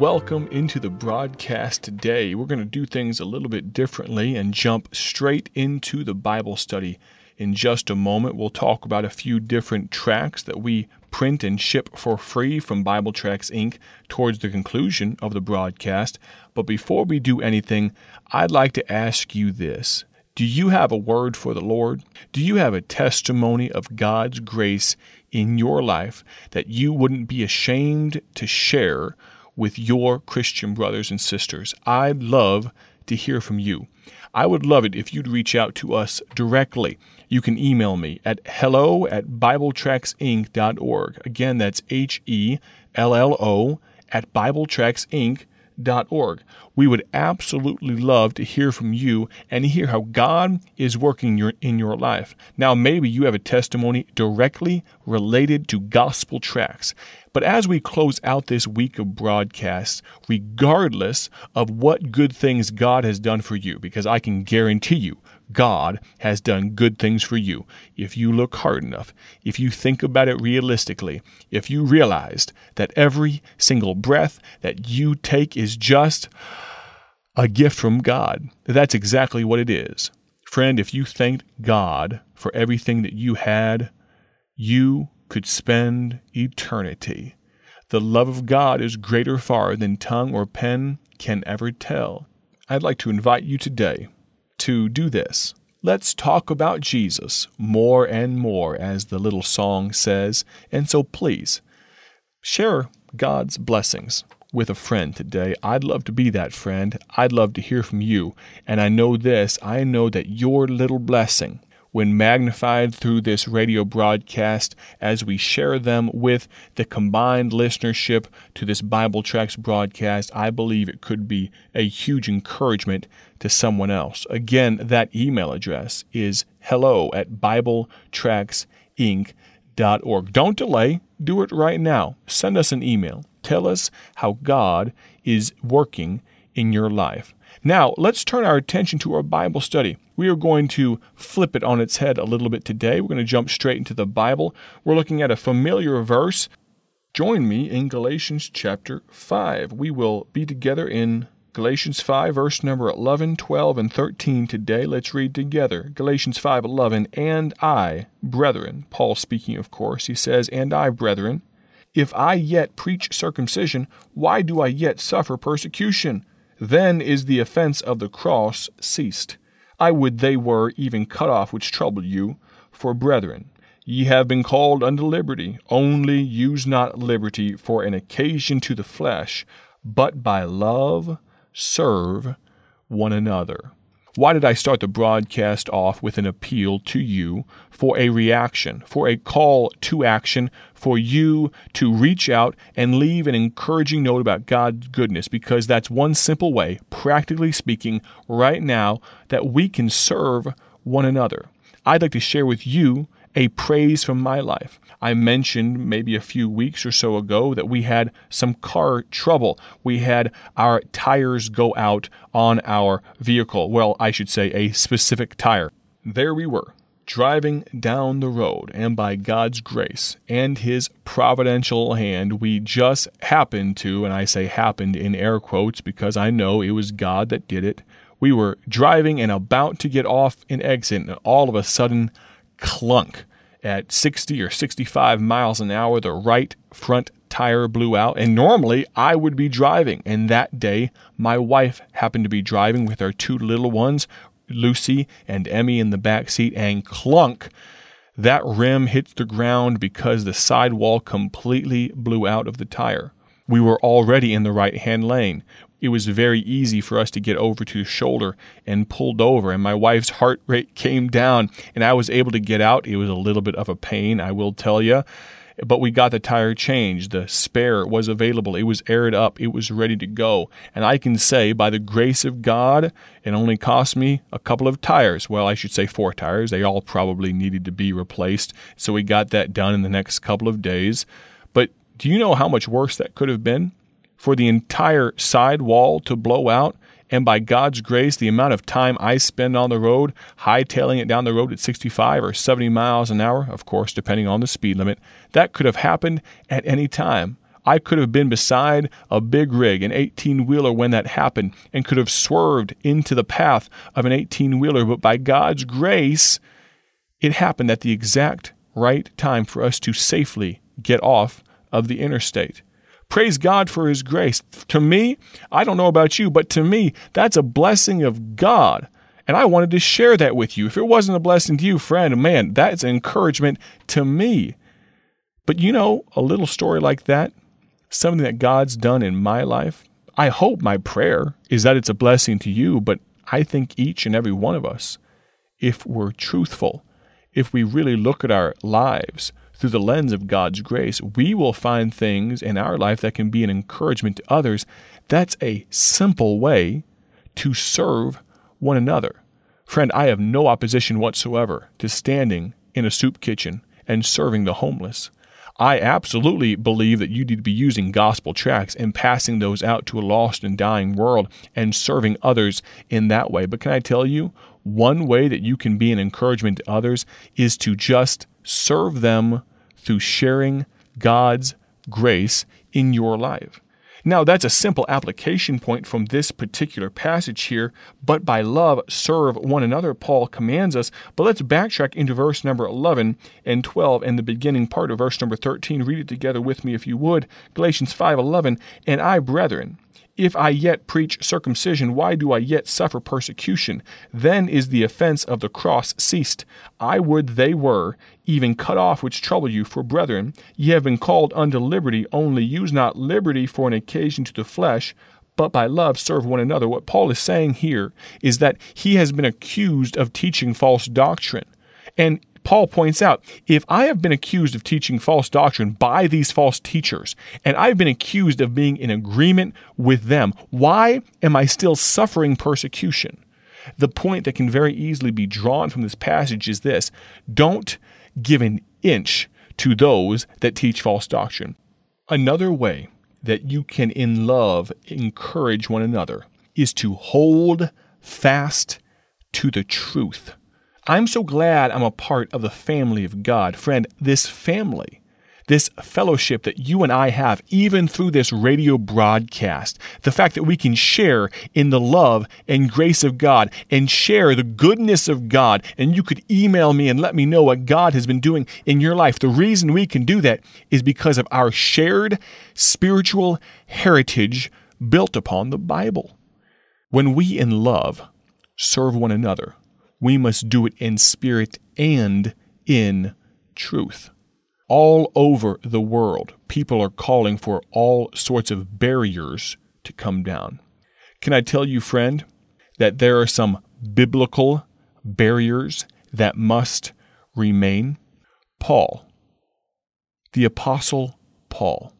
welcome into the broadcast today. We're going to do things a little bit differently and jump straight into the Bible study. In just a moment, we'll talk about a few different tracts that we print and ship for free from Bible Tracts Inc. towards the conclusion of the broadcast. But before we do anything, I'd like to ask you this Do you have a word for the Lord? Do you have a testimony of God's grace in your life that you wouldn't be ashamed to share with your Christian brothers and sisters. I'd love to hear from you. I would love it if you'd reach out to us directly. You can email me at hello at BibleTractsInc.org. Again, that's H E L L O at BibleTractsInc.org org. We would absolutely love to hear from you and hear how God is working your, in your life. Now, maybe you have a testimony directly related to gospel tracts. But as we close out this week of broadcasts, regardless of what good things God has done for you, because I can guarantee you, God has done good things for you. If you look hard enough, if you think about it realistically, if you realized that every single breath that you take is just a gift from God, that's exactly what it is. Friend, if you thanked God for everything that you had, you could spend eternity. The love of God is greater far than tongue or pen can ever tell. I'd like to invite you today to do this. Let's talk about Jesus more and more, as the little song says. And so please share God's blessings with a friend today. I'd love to be that friend. I'd love to hear from you. And I know this I know that your little blessing when magnified through this radio broadcast as we share them with the combined listenership to this Bible Tracts broadcast, I believe it could be a huge encouragement to someone else. Again, that email address is hello at BibleTractsInc.org. Don't delay, do it right now. Send us an email. Tell us how God is working in your life. Now, let's turn our attention to our Bible study. We are going to flip it on its head a little bit today. We're going to jump straight into the Bible. We're looking at a familiar verse. Join me in Galatians chapter 5. We will be together in Galatians 5 verse number 11, 12 and 13 today. Let's read together. Galatians 5:11 and I, brethren, Paul speaking of course, he says, "And I, brethren, if I yet preach circumcision, why do I yet suffer persecution?" Then is the offense of the cross ceased. I would they were even cut off which trouble you. For, brethren, ye have been called unto liberty, only use not liberty for an occasion to the flesh, but by love serve one another. Why did I start the broadcast off with an appeal to you for a reaction, for a call to action, for you to reach out and leave an encouraging note about God's goodness? Because that's one simple way, practically speaking, right now, that we can serve one another. I'd like to share with you a praise from my life. I mentioned maybe a few weeks or so ago that we had some car trouble. We had our tires go out on our vehicle. Well, I should say a specific tire. There we were, driving down the road, and by God's grace and His providential hand, we just happened to, and I say happened in air quotes because I know it was God that did it. We were driving and about to get off an exit, and all of a sudden, clunk at 60 or 65 miles an hour, the right front tire blew out. And normally I would be driving. And that day, my wife happened to be driving with our two little ones, Lucy and Emmy, in the back seat, and clunk. That rim hit the ground because the sidewall completely blew out of the tire. We were already in the right hand lane it was very easy for us to get over to the shoulder and pulled over and my wife's heart rate came down and I was able to get out. It was a little bit of a pain, I will tell you. But we got the tire changed. The spare was available. It was aired up. It was ready to go. And I can say, by the grace of God, it only cost me a couple of tires. Well, I should say four tires. They all probably needed to be replaced. So we got that done in the next couple of days. But do you know how much worse that could have been? for the entire side wall to blow out. And by God's grace, the amount of time I spend on the road, hightailing it down the road at 65 or 70 miles an hour, of course, depending on the speed limit, that could have happened at any time. I could have been beside a big rig, an 18 wheeler, when that happened, and could have swerved into the path of an 18 wheeler. But by God's grace, it happened at the exact right time for us to safely get off of the interstate. Praise God for His grace. To me, I don't know about you, but to me, that's a blessing of God. And I wanted to share that with you. If it wasn't a blessing to you, friend, man, that's encouragement to me. But you know, a little story like that, something that God's done in my life, I hope my prayer is that it's a blessing to you, but I think each and every one of us, if we're truthful, if we really look at our lives through the lens of God's grace, we will find things in our life that can be an encouragement to others. That's a simple way to serve one another. Friend, I have no opposition whatsoever to standing in a soup kitchen and serving the homeless. I absolutely believe that you need to be using gospel tracts and passing those out to a lost and dying world and serving others in that way. But can I tell you, one way that you can be an encouragement to others is to just serve them through sharing God's grace in your life. Now, that's a simple application point from this particular passage here, but by love serve one another, Paul commands us. But let's backtrack into verse number 11 and 12 and the beginning part of verse number 13. Read it together with me if you would. Galatians 5:11, "And I, brethren, if I yet preach circumcision, why do I yet suffer persecution? Then is the offense of the cross ceased. I would they were, even cut off which trouble you, for brethren, ye have been called unto liberty, only use not liberty for an occasion to the flesh, but by love serve one another. What Paul is saying here is that he has been accused of teaching false doctrine. And Paul points out if I have been accused of teaching false doctrine by these false teachers, and I've been accused of being in agreement with them, why am I still suffering persecution? The point that can very easily be drawn from this passage is this don't give an inch to those that teach false doctrine. Another way that you can, in love, encourage one another is to hold fast to the truth. I'm so glad I'm a part of the family of God. Friend, this family, this fellowship that you and I have, even through this radio broadcast, the fact that we can share in the love and grace of God and share the goodness of God, and you could email me and let me know what God has been doing in your life. The reason we can do that is because of our shared spiritual heritage built upon the Bible. When we in love serve one another, we must do it in spirit and in truth. All over the world, people are calling for all sorts of barriers to come down. Can I tell you, friend, that there are some biblical barriers that must remain? Paul, the Apostle Paul,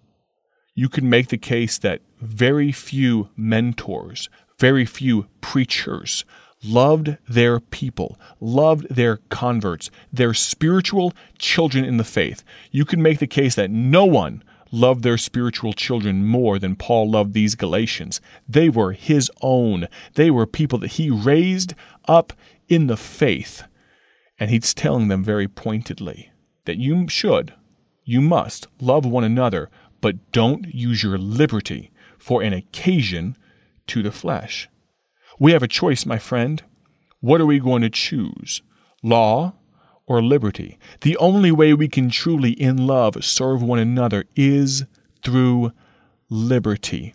you can make the case that very few mentors, very few preachers, loved their people, loved their converts, their spiritual children in the faith. You can make the case that no one loved their spiritual children more than Paul loved these Galatians. They were his own. They were people that he raised up in the faith. And he's telling them very pointedly that you should, you must love one another, but don't use your liberty for an occasion to the flesh. We have a choice, my friend. What are we going to choose? Law or liberty? The only way we can truly, in love, serve one another is through liberty.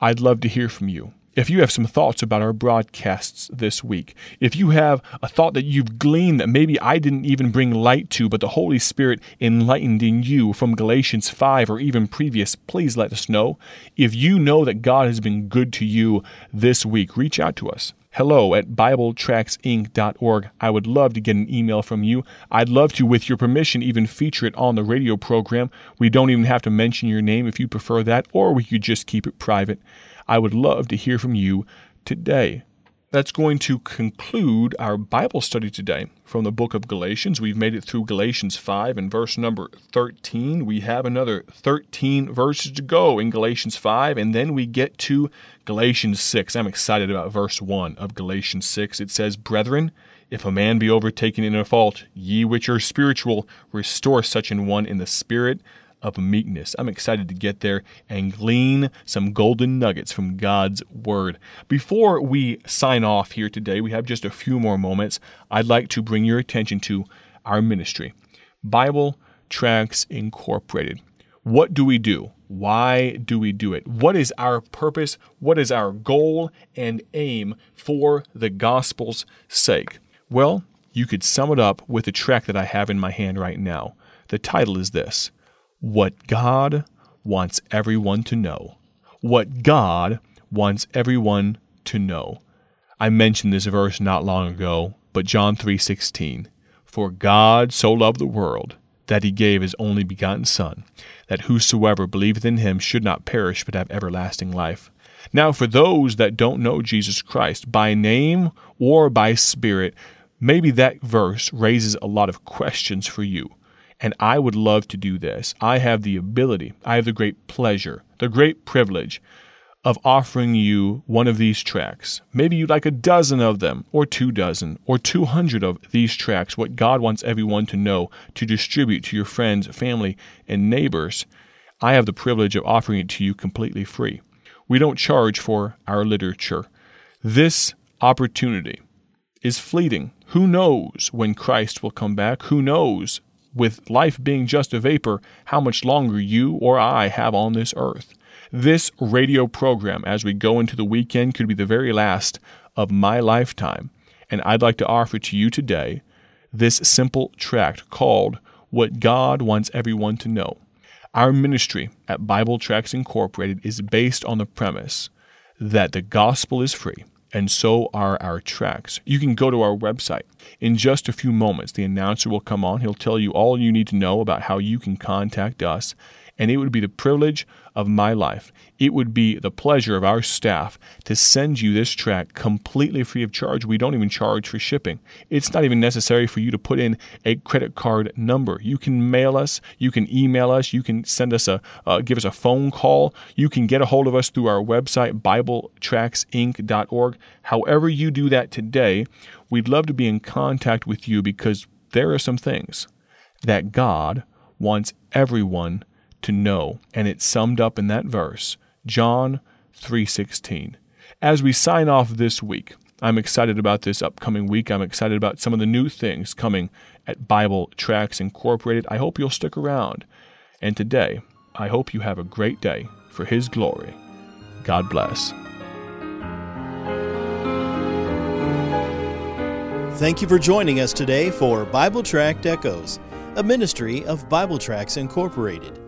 I'd love to hear from you. If you have some thoughts about our broadcasts this week, if you have a thought that you've gleaned that maybe I didn't even bring light to, but the Holy Spirit enlightened in you from Galatians 5 or even previous, please let us know. If you know that God has been good to you this week, reach out to us hello at BibleTractsInc.org. I would love to get an email from you. I'd love to, with your permission, even feature it on the radio program. We don't even have to mention your name if you prefer that, or we could just keep it private. I would love to hear from you today. That's going to conclude our Bible study today from the book of Galatians. We've made it through Galatians 5 and verse number 13. We have another 13 verses to go in Galatians 5, and then we get to Galatians 6. I'm excited about verse 1 of Galatians 6. It says, Brethren, if a man be overtaken in a fault, ye which are spiritual, restore such an one in the spirit of meekness. I'm excited to get there and glean some golden nuggets from God's Word. Before we sign off here today, we have just a few more moments. I'd like to bring your attention to our ministry Bible Tracts Incorporated. What do we do? Why do we do it? What is our purpose? What is our goal and aim for the gospel's sake? Well, you could sum it up with the tract that I have in my hand right now. The title is this What God Wants Everyone to Know. What God wants everyone to know. I mentioned this verse not long ago, but John 3:16. For God so loved the world that he gave his only begotten Son, that whosoever believeth in him should not perish but have everlasting life. Now, for those that don't know Jesus Christ by name or by spirit, maybe that verse raises a lot of questions for you. And I would love to do this. I have the ability, I have the great pleasure, the great privilege of offering you one of these tracts. Maybe you'd like a dozen of them, or two dozen, or 200 of these tracts, what God wants everyone to know to distribute to your friends, family, and neighbors. I have the privilege of offering it to you completely free. We don't charge for our literature. This opportunity is fleeting. Who knows when Christ will come back? Who knows, with life being just a vapor, how much longer you or I have on this earth? This radio program, as we go into the weekend, could be the very last of my lifetime. And I'd like to offer to you today this simple tract called What God Wants Everyone to Know. Our ministry at Bible Tracts Incorporated is based on the premise that the gospel is free, and so are our tracts. You can go to our website. In just a few moments, the announcer will come on. He'll tell you all you need to know about how you can contact us and it would be the privilege of my life. It would be the pleasure of our staff to send you this tract completely free of charge. We don't even charge for shipping. It's not even necessary for you to put in a credit card number. You can mail us, you can email us, you can send us a uh, give us a phone call. You can get a hold of us through our website bibletractsinc.org. However you do that today, we'd love to be in contact with you because there are some things that God wants everyone to know, and it's summed up in that verse, John 3:16. As we sign off this week, I'm excited about this upcoming week. I'm excited about some of the new things coming at Bible Tracts Incorporated. I hope you'll stick around. And today, I hope you have a great day for His glory. God bless. Thank you for joining us today for Bible Tract Echoes, a ministry of Bible Tracts Incorporated.